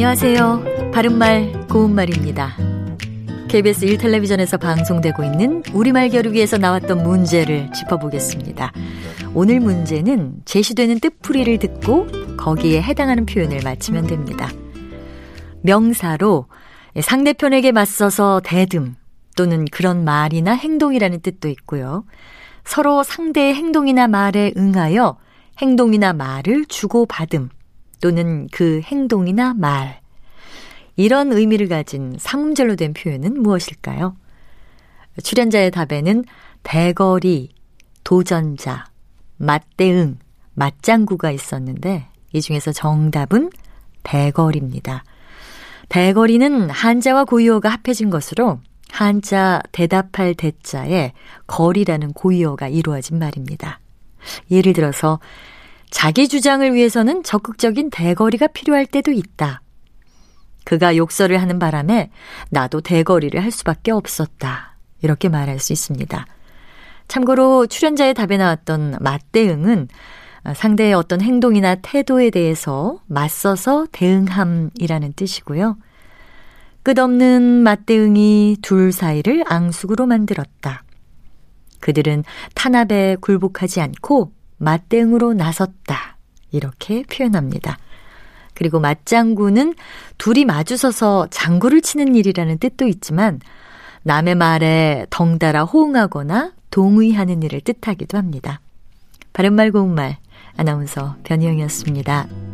안녕하세요. 바른말, 고운말입니다. KBS 1텔레비전에서 방송되고 있는 우리말 겨루기에서 나왔던 문제를 짚어보겠습니다. 오늘 문제는 제시되는 뜻풀이를 듣고 거기에 해당하는 표현을 맞히면 됩니다. 명사로 상대편에게 맞서서 대듬 또는 그런 말이나 행동이라는 뜻도 있고요. 서로 상대의 행동이나 말에 응하여 행동이나 말을 주고받음 또는 그 행동이나 말. 이런 의미를 가진 상문절로 된 표현은 무엇일까요? 출연자의 답에는 대거리, 도전자, 맞대응, 맞장구가 있었는데 이 중에서 정답은 대거리입니다. 대거리는 한자와 고유어가 합해진 것으로 한자 대답할 대자에 거리라는 고유어가 이루어진 말입니다. 예를 들어서 자기 주장을 위해서는 적극적인 대거리가 필요할 때도 있다. 그가 욕설을 하는 바람에 나도 대거리를 할 수밖에 없었다. 이렇게 말할 수 있습니다. 참고로 출연자의 답에 나왔던 맞대응은 상대의 어떤 행동이나 태도에 대해서 맞서서 대응함이라는 뜻이고요. 끝없는 맞대응이 둘 사이를 앙숙으로 만들었다. 그들은 탄압에 굴복하지 않고 맞대응으로 나섰다. 이렇게 표현합니다. 그리고 맞장구는 둘이 마주서서 장구를 치는 일이라는 뜻도 있지만 남의 말에 덩달아 호응하거나 동의하는 일을 뜻하기도 합니다. 바른말 고운말 아나운서 변희영이었습니다.